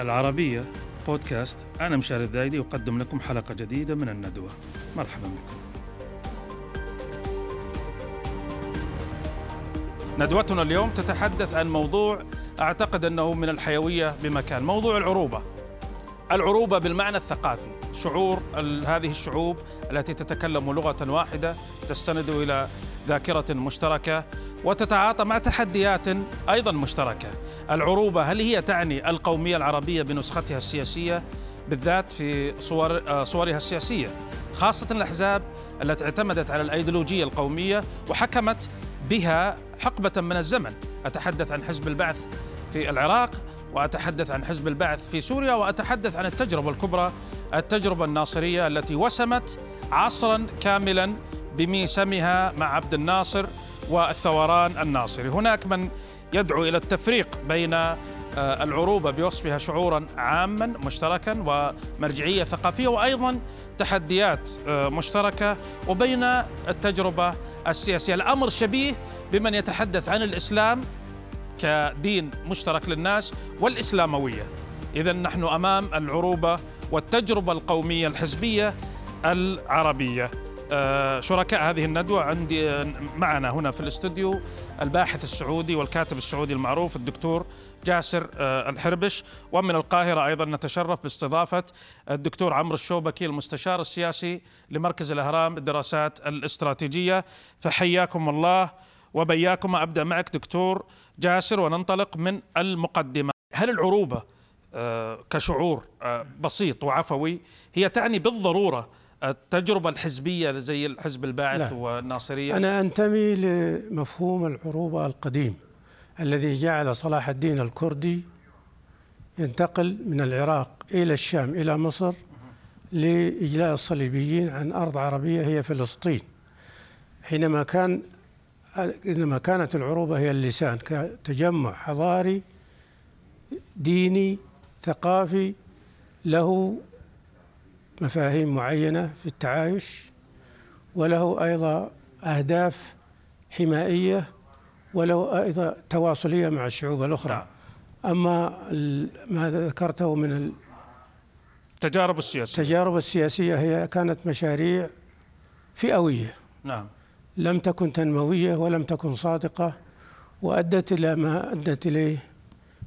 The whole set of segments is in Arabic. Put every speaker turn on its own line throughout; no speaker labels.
العربية بودكاست. أنا مشاري الذايدي أقدم لكم حلقة جديدة من الندوة. مرحبا بكم. ندوتنا اليوم تتحدث عن موضوع أعتقد أنه من الحيوية بمكان موضوع العروبة. العروبة بالمعنى الثقافي. شعور هذه الشعوب التي تتكلم لغة واحدة تستند إلى ذاكرة مشتركة وتتعاطى مع تحديات أيضا مشتركة. العروبة هل هي تعني القومية العربية بنسختها السياسية؟ بالذات في صور آه، صورها السياسية. خاصة الأحزاب التي اعتمدت على الأيديولوجية القومية وحكمت بها حقبة من الزمن. أتحدث عن حزب البعث في العراق وأتحدث عن حزب البعث في سوريا وأتحدث عن التجربة الكبرى التجربة الناصرية التي وسمت عصرا كاملا بميسمها مع عبد الناصر والثوران الناصري. هناك من يدعو إلى التفريق بين آه، العروبة بوصفها شعورا عاما مشتركا ومرجعية ثقافية وأيضا تحديات آه، مشتركة وبين التجربة السياسية. الأمر شبيه بمن يتحدث عن الإسلام كدين مشترك للناس والإسلاموية. إذا نحن أمام العروبة والتجربة القومية الحزبية العربية. شركاء هذه الندوة عندي آه، معنا هنا في الاستوديو الباحث السعودي والكاتب السعودي المعروف الدكتور جاسر آه، الحربش. ومن القاهرة أيضا نتشرف باستضافة الدكتور عمرو الشوبكي المستشار السياسي لمركز الأهرام للدراسات الاستراتيجية. فحياكم الله وبياكم. أبدأ معك دكتور جاسر وننطلق من المقدمة. هل العروبة كشعور بسيط وعفوي هي تعني بالضرورة التجربة الحزبية زي الحزب الباعث لا. والناصرية
أنا أنتمي لمفهوم العروبة القديم الذي جعل صلاح الدين الكردي ينتقل من العراق إلى الشام إلى مصر لإجلاء الصليبيين عن أرض عربية هي فلسطين حينما كان إنما كانت العروبة هي اللسان كتجمع حضاري ديني ثقافي له مفاهيم معينة في التعايش وله أيضا أهداف حمائية وله أيضا تواصلية مع الشعوب الأخرى. أما ما ذكرته من
التجارب السياسية.
التجارب السياسية هي كانت مشاريع فئوية.
نعم.
لم تكن تنموية ولم تكن صادقة وأدت إلى ما أدت إليه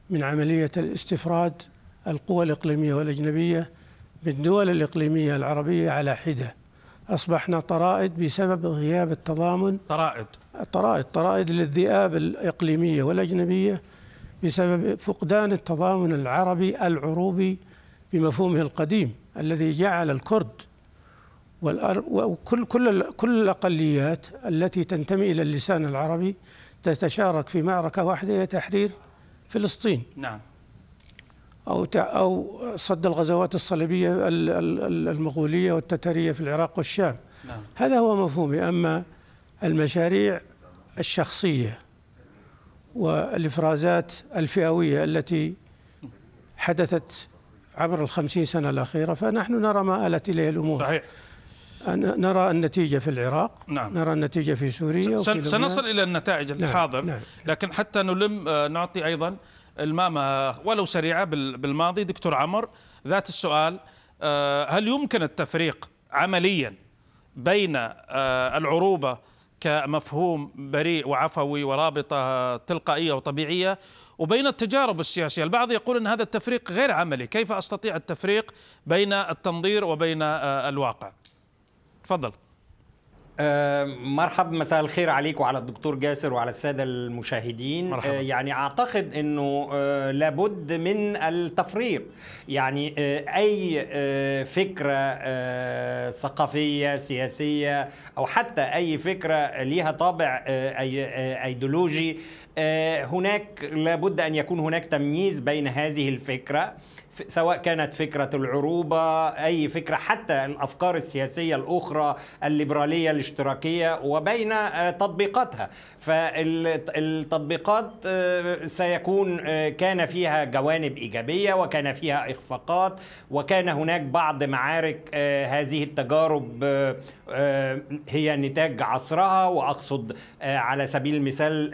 من عملية الاستفراد القوى الإقليمية والأجنبية بالدول الإقليمية العربية على حدة. أصبحنا طرائد بسبب غياب التضامن.
طرائد.
طرائد طرائد للذئاب الإقليمية والأجنبية بسبب فقدان التضامن العربي العروبي بمفهومه القديم الذي جعل الكرد وكل كل كل الأقليات التي تنتمي إلى اللسان العربي تتشارك في معركة واحدة هي تحرير فلسطين.
نعم.
أو أو صد الغزوات الصليبية المغولية والتتارية في العراق والشام نعم. هذا هو مفهومي أما المشاريع الشخصية والإفرازات الفئوية التي حدثت عبر الخمسين سنة الأخيرة فنحن نرى ما آلت إليه الأمور
صحيح
نرى النتيجة في العراق
نعم.
نرى النتيجة في سوريا
وفي سنصل إلى النتائج الحاضر نعم. نعم. لكن حتى نلم آه، نعطي أيضا المامة ولو سريعة بالماضي. دكتور عمر ذات السؤال آه، هل يمكن التفريق عمليا بين آه، العروبة كمفهوم بريء وعفوي ورابطة تلقائية وطبيعية وبين التجارب السياسية؟ البعض يقول أن هذا التفريق غير عملي. كيف أستطيع التفريق بين التنظير وبين آه، الواقع؟ تفضل.
آه، مرحبا مساء الخير عليك وعلى الدكتور جاسر وعلى السادة المشاهدين.
مرحبا.
آه، يعني أعتقد إنه آه، لابد من التفريق. يعني أي فكرة ثقافية سياسية أو حتى أي فكرة ليها طابع ايديولوجي هناك لابد أن يكون هناك تمييز بين هذه الفكرة. سواء كانت فكرة العروبة أي فكرة حتى الأفكار السياسية الأخرى الليبرالية الاشتراكية وبين آه، تطبيقاتها. فالتطبيقات آه، سيكون آه، كان فيها جوانب إيجابية وكان فيها إخفاقات وكان هناك بعض معارك هذه التجارب هي نتاج عصرها وأقصد على سبيل المثال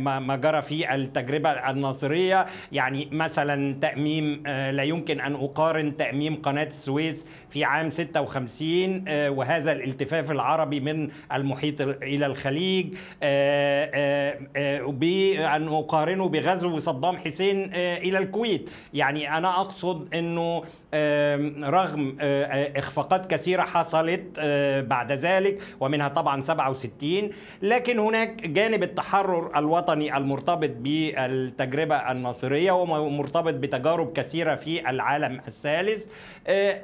ما جرى في التجربة الناصرية. يعني مثلا تأميم لا يمكن أن أقارن تأميم قناة السويس في عام 56 وهذا الالتفاف العربي من المحيط إلى الخليج بأن أقارنه بغزو صدام حسين إلى الكويت. يعني أنا أقصد أنه رغم إخفاقات كثيرة حصلت بعد ذلك ومنها طبعا 67 لكن هناك جانب التحرر الوطني المرتبط بالتجربة الناصرية ومرتبط بتجارب كثيرة في العالم الثالث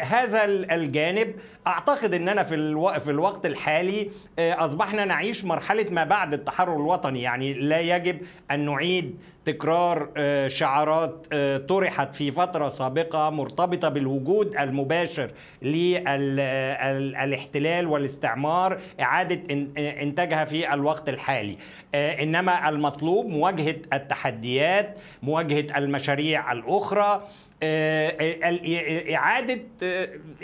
هذا الجانب أعتقد إننا في. في الوقت الحالي أصبحنا نعيش مرحلة ما بعد التحرر الوطني يعني لا يجب أن نعيد تكرار شعارات طرحت في فترة سابقة مرتبطة بالوجود المباشر للاحتلال والاستعمار إعادة إنتاجها في الوقت الحالي. إنما المطلوب مواجهة التحديات مواجهة المشاريع الأخرى إعادة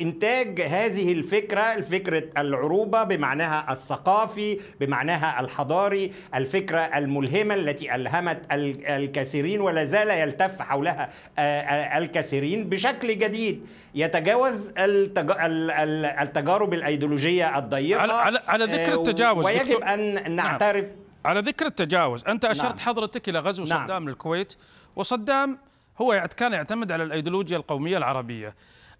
إنتاج هذه الفكرة الفكرة العروبة بمعناها الثقافي بمعناها الحضاري الفكرة الملهمة التي ألهمت الكثيرين ولا زال يلتف حولها الكثيرين بشكل جديد يتجاوز التجارب الأيديولوجية الضيقة
على, على, على ذكر التجاوز
ويجب أن نعترف
نعم. على ذكر التجاوز أنت أشرت نعم. حضرتك إلى غزو نعم. صدام للكويت وصدام هو كان يعتمد على الأيديولوجيا القومية العربية.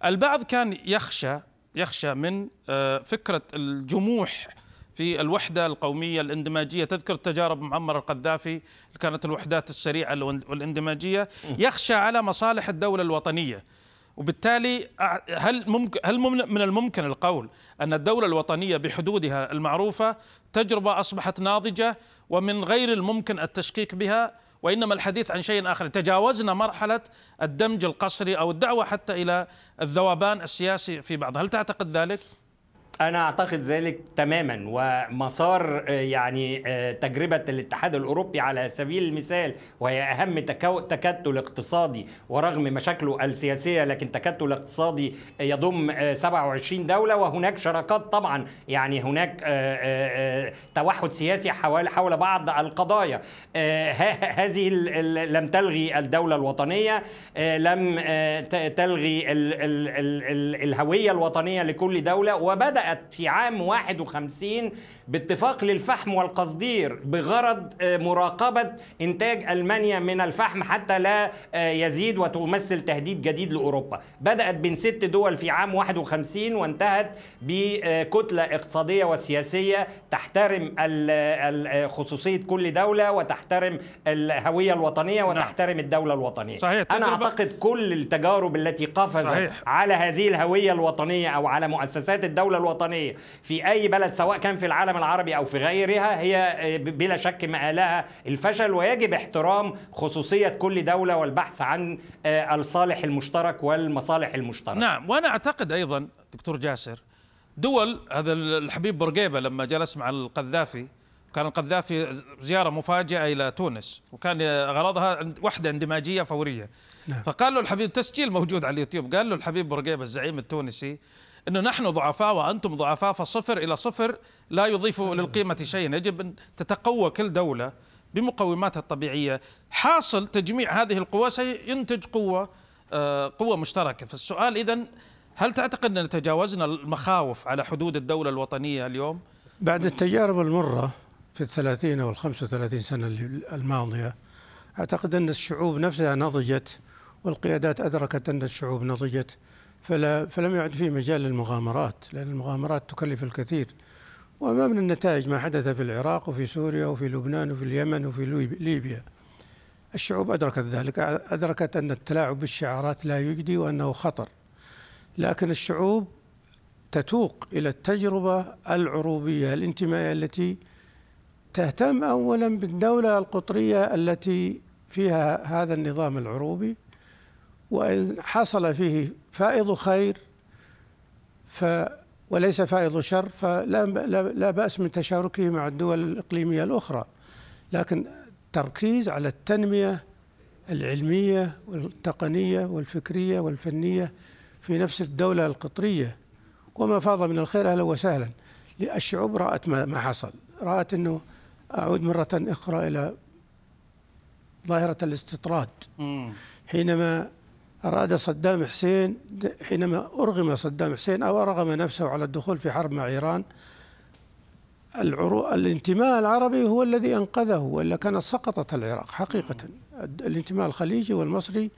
البعض كان يخشى يخشى من فكرة الجموح في الوحدة القومية الاندماجية. تذكر تجارب معمر القذافي كانت الوحدات السريعة والاندماجية. يخشى على مصالح الدولة الوطنية. وبالتالي هل ممكن هل من الممكن القول أن الدولة الوطنية بحدودها المعروفة تجربة أصبحت ناضجة ومن غير الممكن التشكيك بها وإنما الحديث عن شيء آخر. تجاوزنا مرحلة الدمج القسري أو الدعوة حتى إلى الذوبان السياسي في بعضها هل تعتقد ذلك؟
أنا أعتقد ذلك تماما ومسار يعني تجربة الاتحاد الأوروبي على سبيل المثال وهي أهم تكتل اقتصادي ورغم مشاكله السياسية لكن تكتل اقتصادي يضم 27 دولة وهناك شراكات طبعا. يعني هناك توحد سياسي حول حول بعض القضايا. هذه لم تلغي الدولة الوطنية لم تلغي الهوية الوطنية لكل دولة وبدأ بدأت في عام 51 باتفاق للفحم والقصدير بغرض مراقبة إنتاج ألمانيا من الفحم حتى لا يزيد وتمثل تهديد جديد لأوروبا بدأت بين ست دول في عام 51 وانتهت بكتلة اقتصادية وسياسية تحترم خصوصية كل دولة وتحترم الهوية الوطنية وتحترم الدولة الوطنية
صحيح.
أنا أعتقد كل التجارب التي قفزت صحيح. على هذه الهوية الوطنية أو على مؤسسات الدولة الوطنية في أي بلد سواء كان في العالم العربي أو في غيرها هي بلا شك مآلها الفشل ويجب احترام خصوصية كل دولة والبحث عن الصالح المشترك والمصالح المشتركة
نعم وأنا أعتقد أيضا دكتور جاسر دول هذا الحبيب بورقيبة لما جلس مع القذافي كان القذافي زيارة مفاجئة إلى تونس وكان غرضها وحدة اندماجية فورية نعم. فقال له الحبيب تسجيل موجود على اليوتيوب قال له الحبيب بورقيبة الزعيم التونسي إنه نحن ضعفاء وأنتم ضعفاء فصفر إلى صفر لا يضيف للقيمة شيئا. يجب أن تتقوى كل دولة بمقوماتها الطبيعية. حاصل تجميع هذه القوى سينتج قوة قوة مشتركة. فالسؤال اذا هل تعتقد أن تجاوزنا المخاوف على حدود الدولة الوطنية اليوم؟
بعد التجارب المرة في الثلاثين أو الخمسة وثلاثين سنة الماضية أعتقد أن الشعوب نفسها نضجت والقيادات أدركت أن الشعوب نضجت. فلا فلم يعد في مجال للمغامرات لأن المغامرات تكلف الكثير. وما من النتائج ما حدث في العراق وفي سوريا وفي لبنان وفي اليمن وفي ليبيا. الشعوب أدركت ذلك أدركت أن التلاعب بالشعارات لا يجدي وأنه خطر. لكن الشعوب تتوق إلى التجربة العروبية الانتمائية التي تهتم أولا بالدولة القطرية التي فيها هذا النظام العروبي وإن حصل فيه فائض خير ف وليس فائض شر فلا لا بأس من تشاركه مع الدول الإقليمية الأخرى. لكن تركيز على التنمية العلمية والتقنية والفكرية والفنية في نفس الدولة القطرية. وما فاض من الخير أهلا وسهلا الشعوب رأت ما حصل. رأت أنه أعود مرة أخرى إلى ظاهرة الاستطراد. حينما أراد صدام حسين حينما أرغم صدام حسين أو أرغم نفسه على الدخول في حرب مع إيران الانتماء العربي هو الذي أنقذه وإلا كانت سقطت العراق حقيقة الانتماء الخليجي والمصري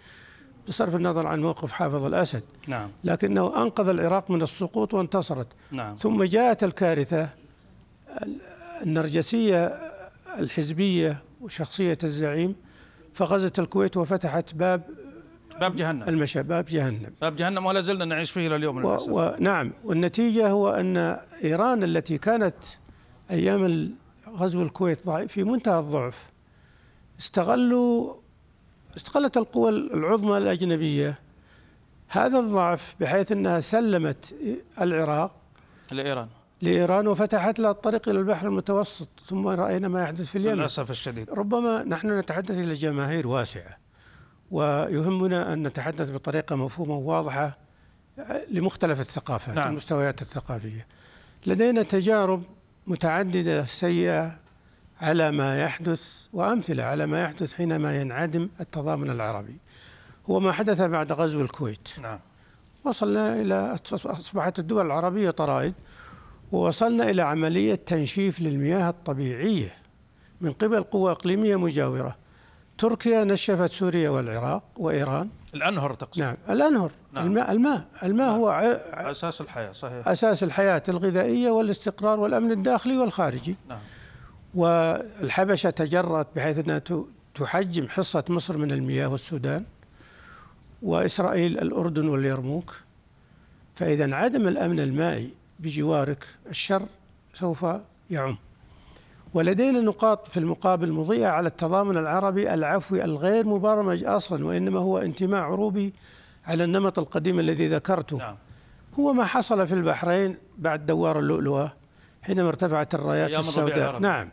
بصرف النظر عن موقف حافظ الأسد
نعم.
لكنه أنقذ العراق من السقوط وانتصرت
نعم.
ثم جاءت الكارثة النرجسية الحزبية وشخصية الزعيم فغزت الكويت وفتحت باب
باب جهنم.
المشى باب جهنم.
باب جهنم ولا زلنا نعيش فيه لليوم
و... ونعم والنتيجة هو أن إيران التي كانت أيام غزو الكويت في منتهى الضعف استغلوا استغلت القوى العظمى الأجنبية. هذا الضعف بحيث أنها سلمت العراق
لإيران.
لإيران وفتحت لها الطريق إلى البحر المتوسط ثم رأينا ما يحدث في اليمن.
للأسف الشديد.
ربما نحن نتحدث إلى جماهير واسعة. ويهمنا أن نتحدث بطريقة مفهومة وواضحة لمختلف الثقافات نعم. المستويات الثقافية. لدينا تجارب متعددة سيئة على ما يحدث وأمثلة على ما يحدث حينما ينعدم التضامن العربي. هو ما حدث بعد غزو الكويت.
نعم.
وصلنا إلى أصبحت الدول العربية طرائد ووصلنا إلى عملية تنشيف للمياه الطبيعية من قبل قوى إقليمية مجاورة. تركيا نشفت سوريا والعراق وإيران.
الأنهر تقصد.
نعم الأنهر. نعم. الماء الماء الماء نعم. هو
أساس الحياة صحيح.
أساس الحياة الغذائية والاستقرار والأمن الداخلي والخارجي.
نعم.
والحبشة تجرأت بحيث أنها تحجم حصة مصر من المياه والسودان وإسرائيل الأردن واليرموك. فإذا انعدم الأمن المائي بجوارك الشر سوف يعم. ولدينا نقاط في المقابل مضيئة على التضامن العربي العفوي الغير مبرمج أصلا وإنما هو انتماء عروبي على النمط القديم الذي ذكرته.
نعم.
هو ما حصل في البحرين بعد دوار اللؤلؤة حينما ارتفعت الرايات السوداء. نعم.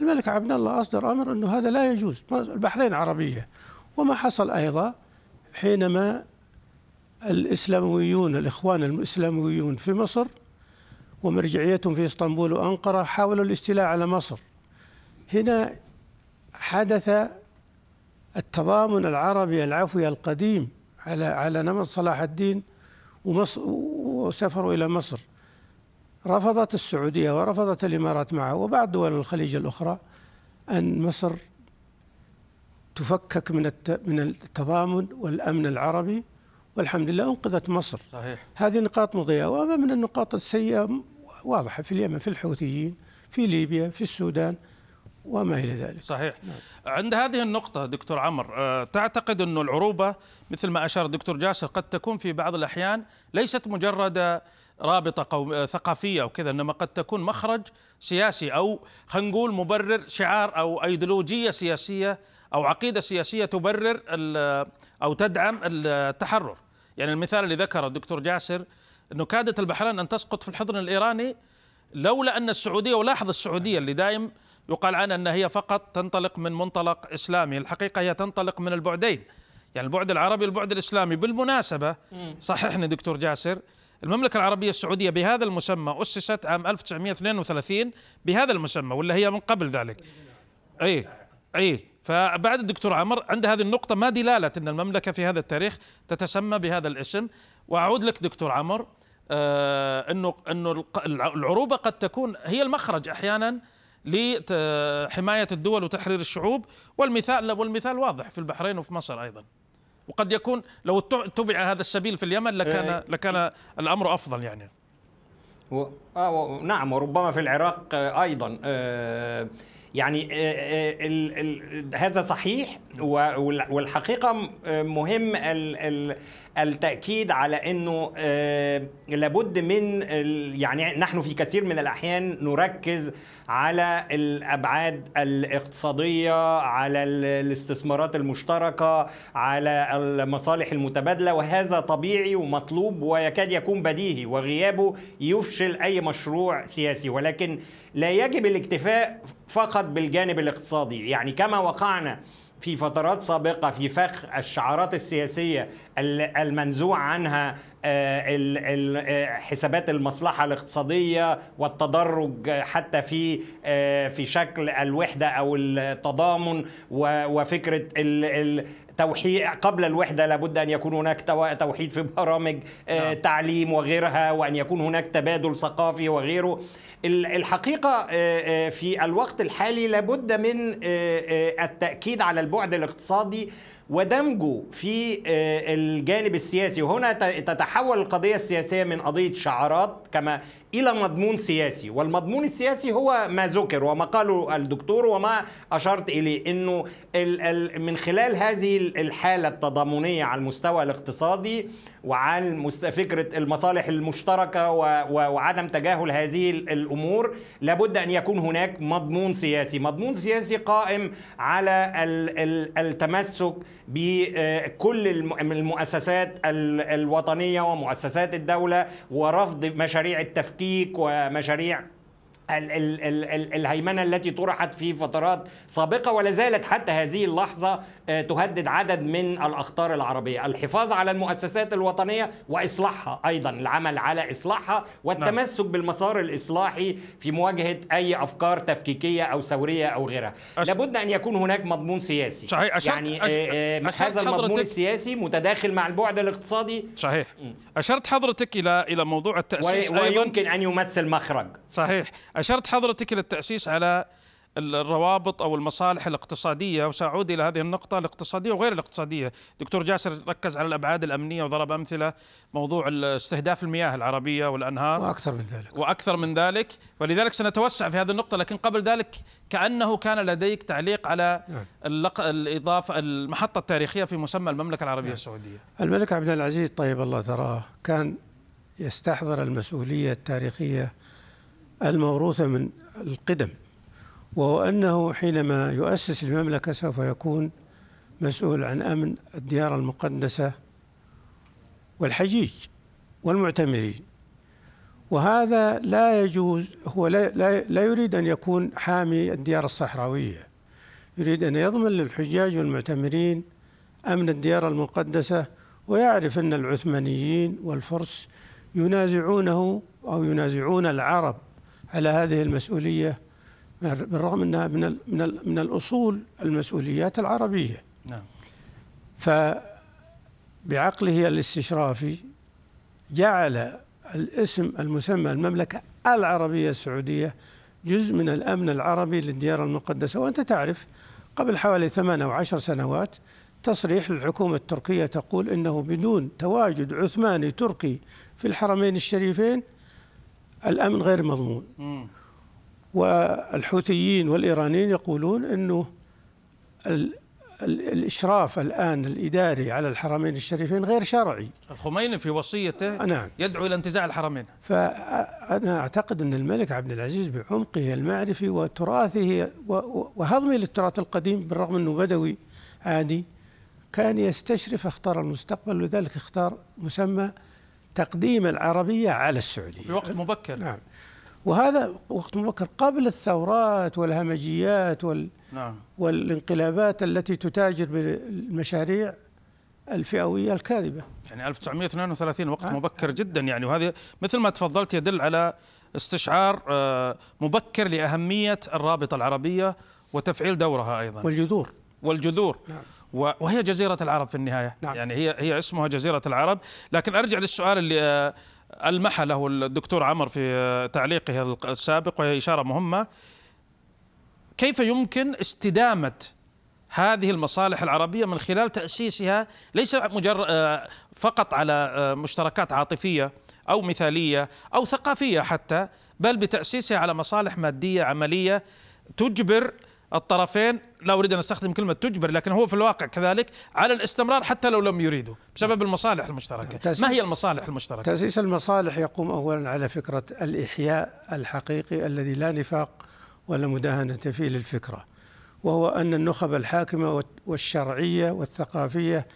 الملك عبد الله أصدر أمر أنه هذا لا يجوز. البحرين عربية. وما حصل أيضا حينما الإسلاميون الإخوان الإسلاميون في مصر ومرجعيتهم في إسطنبول وأنقرة حاولوا الاستيلاء على مصر. هنا حدث التضامن العربي العفوي القديم على على نمط صلاح الدين ومصر وسافروا إلى مصر. رفضت السعودية ورفضت الإمارات معه وبعض دول الخليج الأخرى أن مصر تفكك من من التضامن والأمن العربي والحمد لله أنقذت مصر.
صحيح.
هذه نقاط مضيئة وما من النقاط السيئة واضحة في اليمن في الحوثيين في ليبيا في السودان وما إلى ذلك.
صحيح. نعم. عند هذه النقطة دكتور عمر آه، تعتقد أن العروبة مثل ما أشار الدكتور جاسر قد تكون في بعض الأحيان ليست مجرد رابطة قوم آه، ثقافية أو كذا إنما قد تكون مخرج سياسي أو خلينا نقول مبرر شعار أو أيديولوجية سياسية أو عقيدة سياسية تبرر أو تدعم التحرر. يعني المثال اللي ذكره الدكتور جاسر إنه كادت البحرين أن تسقط في الحضن الإيراني لولا أن السعودية ولاحظ السعودية اللي دايم يقال عنها انها هي فقط تنطلق من منطلق إسلامي، الحقيقة هي تنطلق من البعدين، يعني البعد العربي والبعد الإسلامي، بالمناسبة صححني دكتور جاسر المملكة العربية السعودية بهذا المسمى أسست عام 1932 بهذا المسمى ولا هي من قبل ذلك. أي أي. فبعد الدكتور عمر عند هذه النقطة ما دلالة أن المملكة في هذا التاريخ تتسمى بهذا الاسم. وأعود لك دكتور عمر آه إنه إنه العروبة قد تكون هي المخرج أحيانا لحماية الدول وتحرير الشعوب والمثال والمثال واضح في البحرين وفي مصر أيضا وقد يكون لو اتبع هذا السبيل في اليمن لكان إيه. لكان الأمر أفضل يعني
و... آه نعم وربما في العراق آه أيضا آه يعني آه، آه، ال ال هذا صحيح والحقيقة مهم ال التأكيد على إنه آه، لابد من يعني نحن في كثير من الأحيان نركز على الأبعاد الاقتصادية على الاستثمارات المشتركة على المصالح المتبادلة وهذا طبيعي ومطلوب ويكاد يكون بديهي وغيابه يفشل أي مشروع سياسي ولكن لا يجب الاكتفاء فقط بالجانب الاقتصادي. يعني كما وقعنا في فترات سابقة في فخ الشعارات السياسية المنزوع عنها آه، حسابات المصلحة الاقتصادية والتدرج حتى في آه، في شكل الوحدة أو التضامن وفكرة توحيد قبل الوحدة لابد أن يكون هناك توحيد في برامج آه، نعم. تعليم وغيرها وأن يكون هناك تبادل ثقافي وغيره الحقيقة في الوقت الحالي لابد من التأكيد على البعد الاقتصادي ودمجه في آه، الجانب السياسي. وهنا تتحول القضية السياسية من قضية شعارات كما إلى مضمون سياسي والمضمون السياسي هو ما ذكر وما قاله الدكتور وما أشرت إليه أنه من خلال هذه الحالة التضامنية على المستوى الاقتصادي وعن فكرة المصالح المشتركة وعدم تجاهل هذه الأمور لابد أن يكون هناك مضمون سياسي. مضمون سياسي قائم على التمسك بكل المؤسسات الوطنية ومؤسسات الدولة ورفض مشاريع التفكيك ومشاريع الهيمنة التي طرحت في فترات سابقة ولا زالت حتى هذه اللحظة آه، تهدد عدد من الأخطار العربية، الحفاظ على المؤسسات الوطنية وإصلاحها أيضا، العمل على إصلاحها والتمسك نعم. بالمسار الإصلاحي في مواجهة أي أفكار تفكيكية أو ثورية أو غيرها. أش... لابد أن يكون هناك مضمون سياسي.
صحيح
أشرت يعني أش... آه، أشرت هذا المضمون حضرتك... السياسي متداخل مع البعد الاقتصادي.
صحيح. أشرت حضرتك إلى إلى موضوع التأسيس
و... ويمكن أن يمثل مخرج.
صحيح. أشرت حضرتك إلى التأسيس على الروابط أو المصالح الاقتصادية وسأعود إلى هذه النقطة الاقتصادية وغير الاقتصادية، دكتور جاسر ركز على الأبعاد الأمنية وضرب أمثلة موضوع استهداف المياه العربية والأنهار
وأكثر من ذلك
وأكثر من ذلك، ولذلك سنتوسع في هذه النقطة لكن قبل ذلك كأنه كان لديك تعليق على نعم. اللق... الإضافة المحطة التاريخية في مسمى المملكة العربية نعم. السعودية.
الملك عبد العزيز طيب الله ثراه كان يستحضر المسؤولية التاريخية الموروثة من القدم وهو أنه حينما يؤسس المملكة سوف يكون مسؤول عن أمن الديار المقدسة والحجيج والمعتمرين. وهذا لا يجوز هو لا, لا, لا يريد أن يكون حامي الديار الصحراوية. يريد أن يضمن للحجاج والمعتمرين أمن الديار المقدسة ويعرف أن العثمانيين والفرس ينازعونه أو ينازعون العرب على هذه المسؤولية بالرغم أنها من من من الأصول المسؤوليات العربية. نعم. فبعقله الاستشرافي جعل الاسم المسمى المملكة العربية السعودية جزء من الأمن العربي للديار المقدسة. وأنت تعرف قبل حوالي ثمان أو عشر سنوات تصريح للحكومة التركية تقول إنه بدون تواجد عثماني تركي في الحرمين الشريفين الأمن غير مضمون والحوثيين والإيرانيين يقولون إنه الإشراف الآن الإداري على الحرمين الشريفين غير شرعي.
الخميني في وصيته نعم يدعو إلى انتزاع الحرمين.
فانا أعتقد إن الملك عبد العزيز بعمقه المعرفي وتراثه وهضمه للتراث القديم بالرغم إنه بدوي عادي كان يستشرف اختار المستقبل ولذلك اختار مسمى تقديم العربية على السعودية.
في وقت مبكر.
نعم. وهذا وقت مبكر قبل الثورات والهمجيات وال نعم. والانقلابات التي تتاجر بالمشاريع الفئوية الكاذبة.
يعني 1932 وقت نعم. مبكر جدا يعني وهذه مثل ما تفضلت يدل على استشعار آه، مبكر لأهمية الرابطة العربية وتفعيل دورها أيضا.
والجذور.
والجذور. نعم. وهي جزيرة العرب في النهاية. نعم. يعني هي هي اسمها جزيرة العرب. لكن أرجع للسؤال اللي آه، ألمح له الدكتور عمر في آه، تعليقه السابق وهي إشارة مهمة. كيف يمكن استدامة هذه المصالح العربية من خلال تأسيسها ليس مجرد آه، فقط على مشتركات عاطفية أو مثالية أو ثقافية حتى بل بتأسيسها على مصالح مادية عملية تجبر الطرفين لا أريد أن أستخدم كلمة تجبر لكن هو في الواقع كذلك على الاستمرار حتى لو لم يريدوا بسبب المصالح المشتركة. ما هي المصالح المشتركة؟
تأسيس المصالح يقوم اولا على فكرة الإحياء الحقيقي الذي لا نفاق ولا مداهنة فيه للفكرة وهو أن النخب الحاكمة والشرعية والثقافية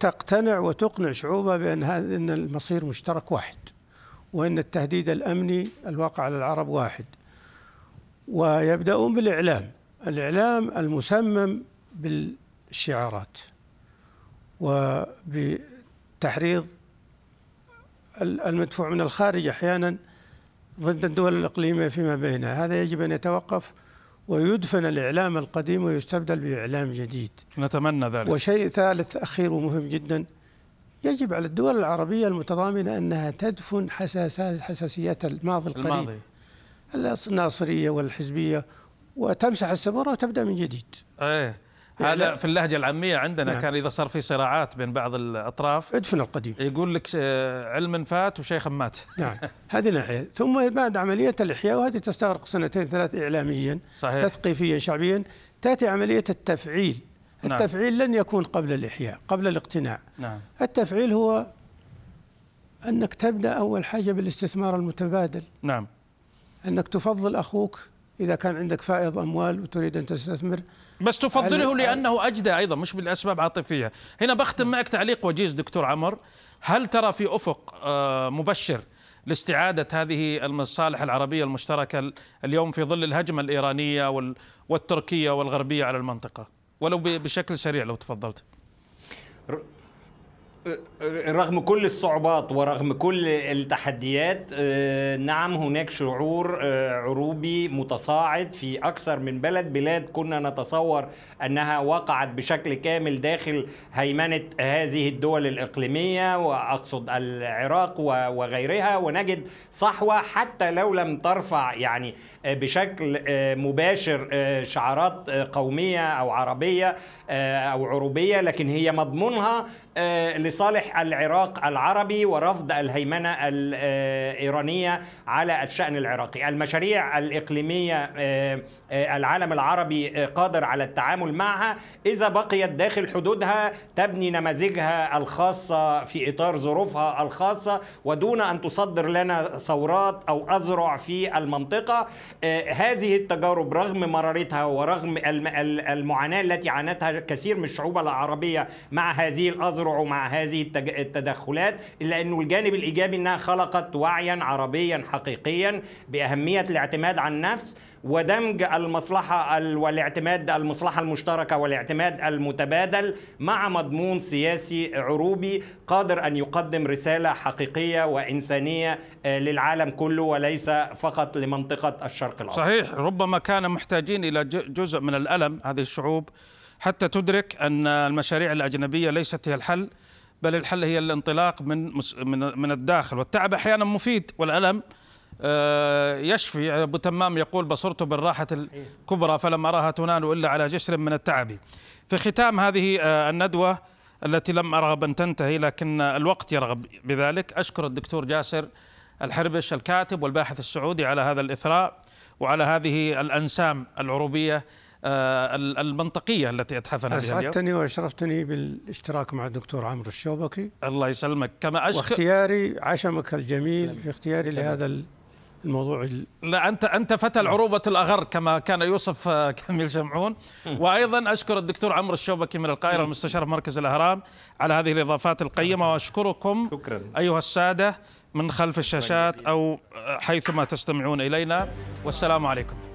تقتنع وتقنع شعوبها بأن هذا إن المصير مشترك واحد وإن التهديد الأمني الواقع على العرب واحد ويبدأون بالإعلام. الإعلام المسمم بالشعارات وبتحريض المدفوع من الخارج أحيانا ضد الدول الإقليمية فيما بينها. هذا يجب أن يتوقف ويدفن الإعلام القديم ويستبدل بإعلام جديد.
نتمنى ذلك.
وشيء ثالث أخير ومهم جدا يجب على الدول العربية المتضامنة أنها تدفن حساسيات الماضي القريب الماضي. الناصرية والحزبية وتمسح السبورة وتبدأ من جديد.
إيه. هذا في اللهجة العامية عندنا نعم. كان إذا صار في صراعات بين بعض الأطراف
ادفن القديم.
يقول لك آه، علم فات وشيخ مات.
نعم. هذه ناحية. ثم بعد عملية الإحياء وهذه تستغرق سنتين ثلاث إعلاميا صحيح. تثقيفيا شعبيا تأتي عملية التفعيل. نعم. التفعيل لن يكون قبل الإحياء قبل الاقتناع. نعم. التفعيل هو أنك تبدأ أول حاجة بالاستثمار المتبادل.
نعم.
أنك تفضل أخوك إذا كان عندك فائض أموال وتريد أن تستثمر.
بس تفضله لأنه أجدى أيضا مش بالأسباب عاطفية. هنا بختم معك تعليق وجيز دكتور عمر. هل ترى في أفق آه، مبشر لاستعادة هذه المصالح العربية المشتركة اليوم في ظل الهجمة الإيرانية والتركية والغربية على المنطقة؟ ولو بشكل سريع لو تفضلت.
رغم كل الصعوبات ورغم كل التحديات آه، نعم هناك شعور آه، عروبي متصاعد في أكثر من بلد. بلاد كنا نتصور أنها وقعت بشكل كامل داخل هيمنة هذه الدول الإقليمية وأقصد العراق وغيرها ونجد صحوة حتى لو لم ترفع يعني بشكل مباشر شعارات قومية أو عربية أو عروبية لكن هي مضمونها آه، لصالح العراق العربي ورفض الهيمنة الإيرانية على الشأن العراقي. المشاريع الإقليمية آه، آه، العالم العربي قادر على التعامل معها. إذا بقيت داخل حدودها تبني نماذجها الخاصة في إطار ظروفها الخاصة ودون أن تصدر لنا ثورات أو أزرع في المنطقة. هذه التجارب رغم مرارتها ورغم المعاناة التي عانتها كثير من الشعوب العربية مع هذه الأزرع يسرع مع هذه التدخلات إلا أنه الجانب الإيجابي أنها خلقت وعيا عربيا حقيقيا بأهمية الاعتماد على النفس ودمج المصلحة والاعتماد المصلحة المشتركة والاعتماد المتبادل مع مضمون سياسي عروبي قادر أن يقدم رسالة حقيقية وإنسانية آه، للعالم كله وليس فقط لمنطقة الشرق الأوسط.
صحيح ربما كان محتاجين إلى جزء من الألم هذه الشعوب حتى تدرك أن المشاريع الأجنبية ليست هي الحل بل الحل هي الانطلاق من من من الداخل. والتعب أحيانا مفيد والألم يشفي أبو تمام يقول بصرت بالراحة الكبرى فلم أراها تنال إلا على جسر من التعب. في ختام هذه آه، الندوة التي لم ارغب ان تنتهي لكن الوقت يرغب بذلك. أشكر الدكتور جاسر الحربش الكاتب والباحث السعودي على هذا الإثراء وعلى هذه الأنسام العروبية آه، المنطقية التي أتحفنا
بها اليوم. أسعدتني وأشرفتني بالاشتراك مع الدكتور عمرو الشوبكي.
الله يسلمك. كما
أشكر واختياري عشمك الجميل في اختياري لهذا الموضوع
لا أنت أنت فتى العروبة الأغر كما كان يوصف آه، كميل شمعون وأيضا أشكر الدكتور عمرو الشوبكي من القاهرة المستشار في مركز الإهرام على هذه الإضافات القيمة وأشكركم شكرا. أيها السادة من خلف الشاشات أو حيثما تستمعون إلينا. والسلام عليكم.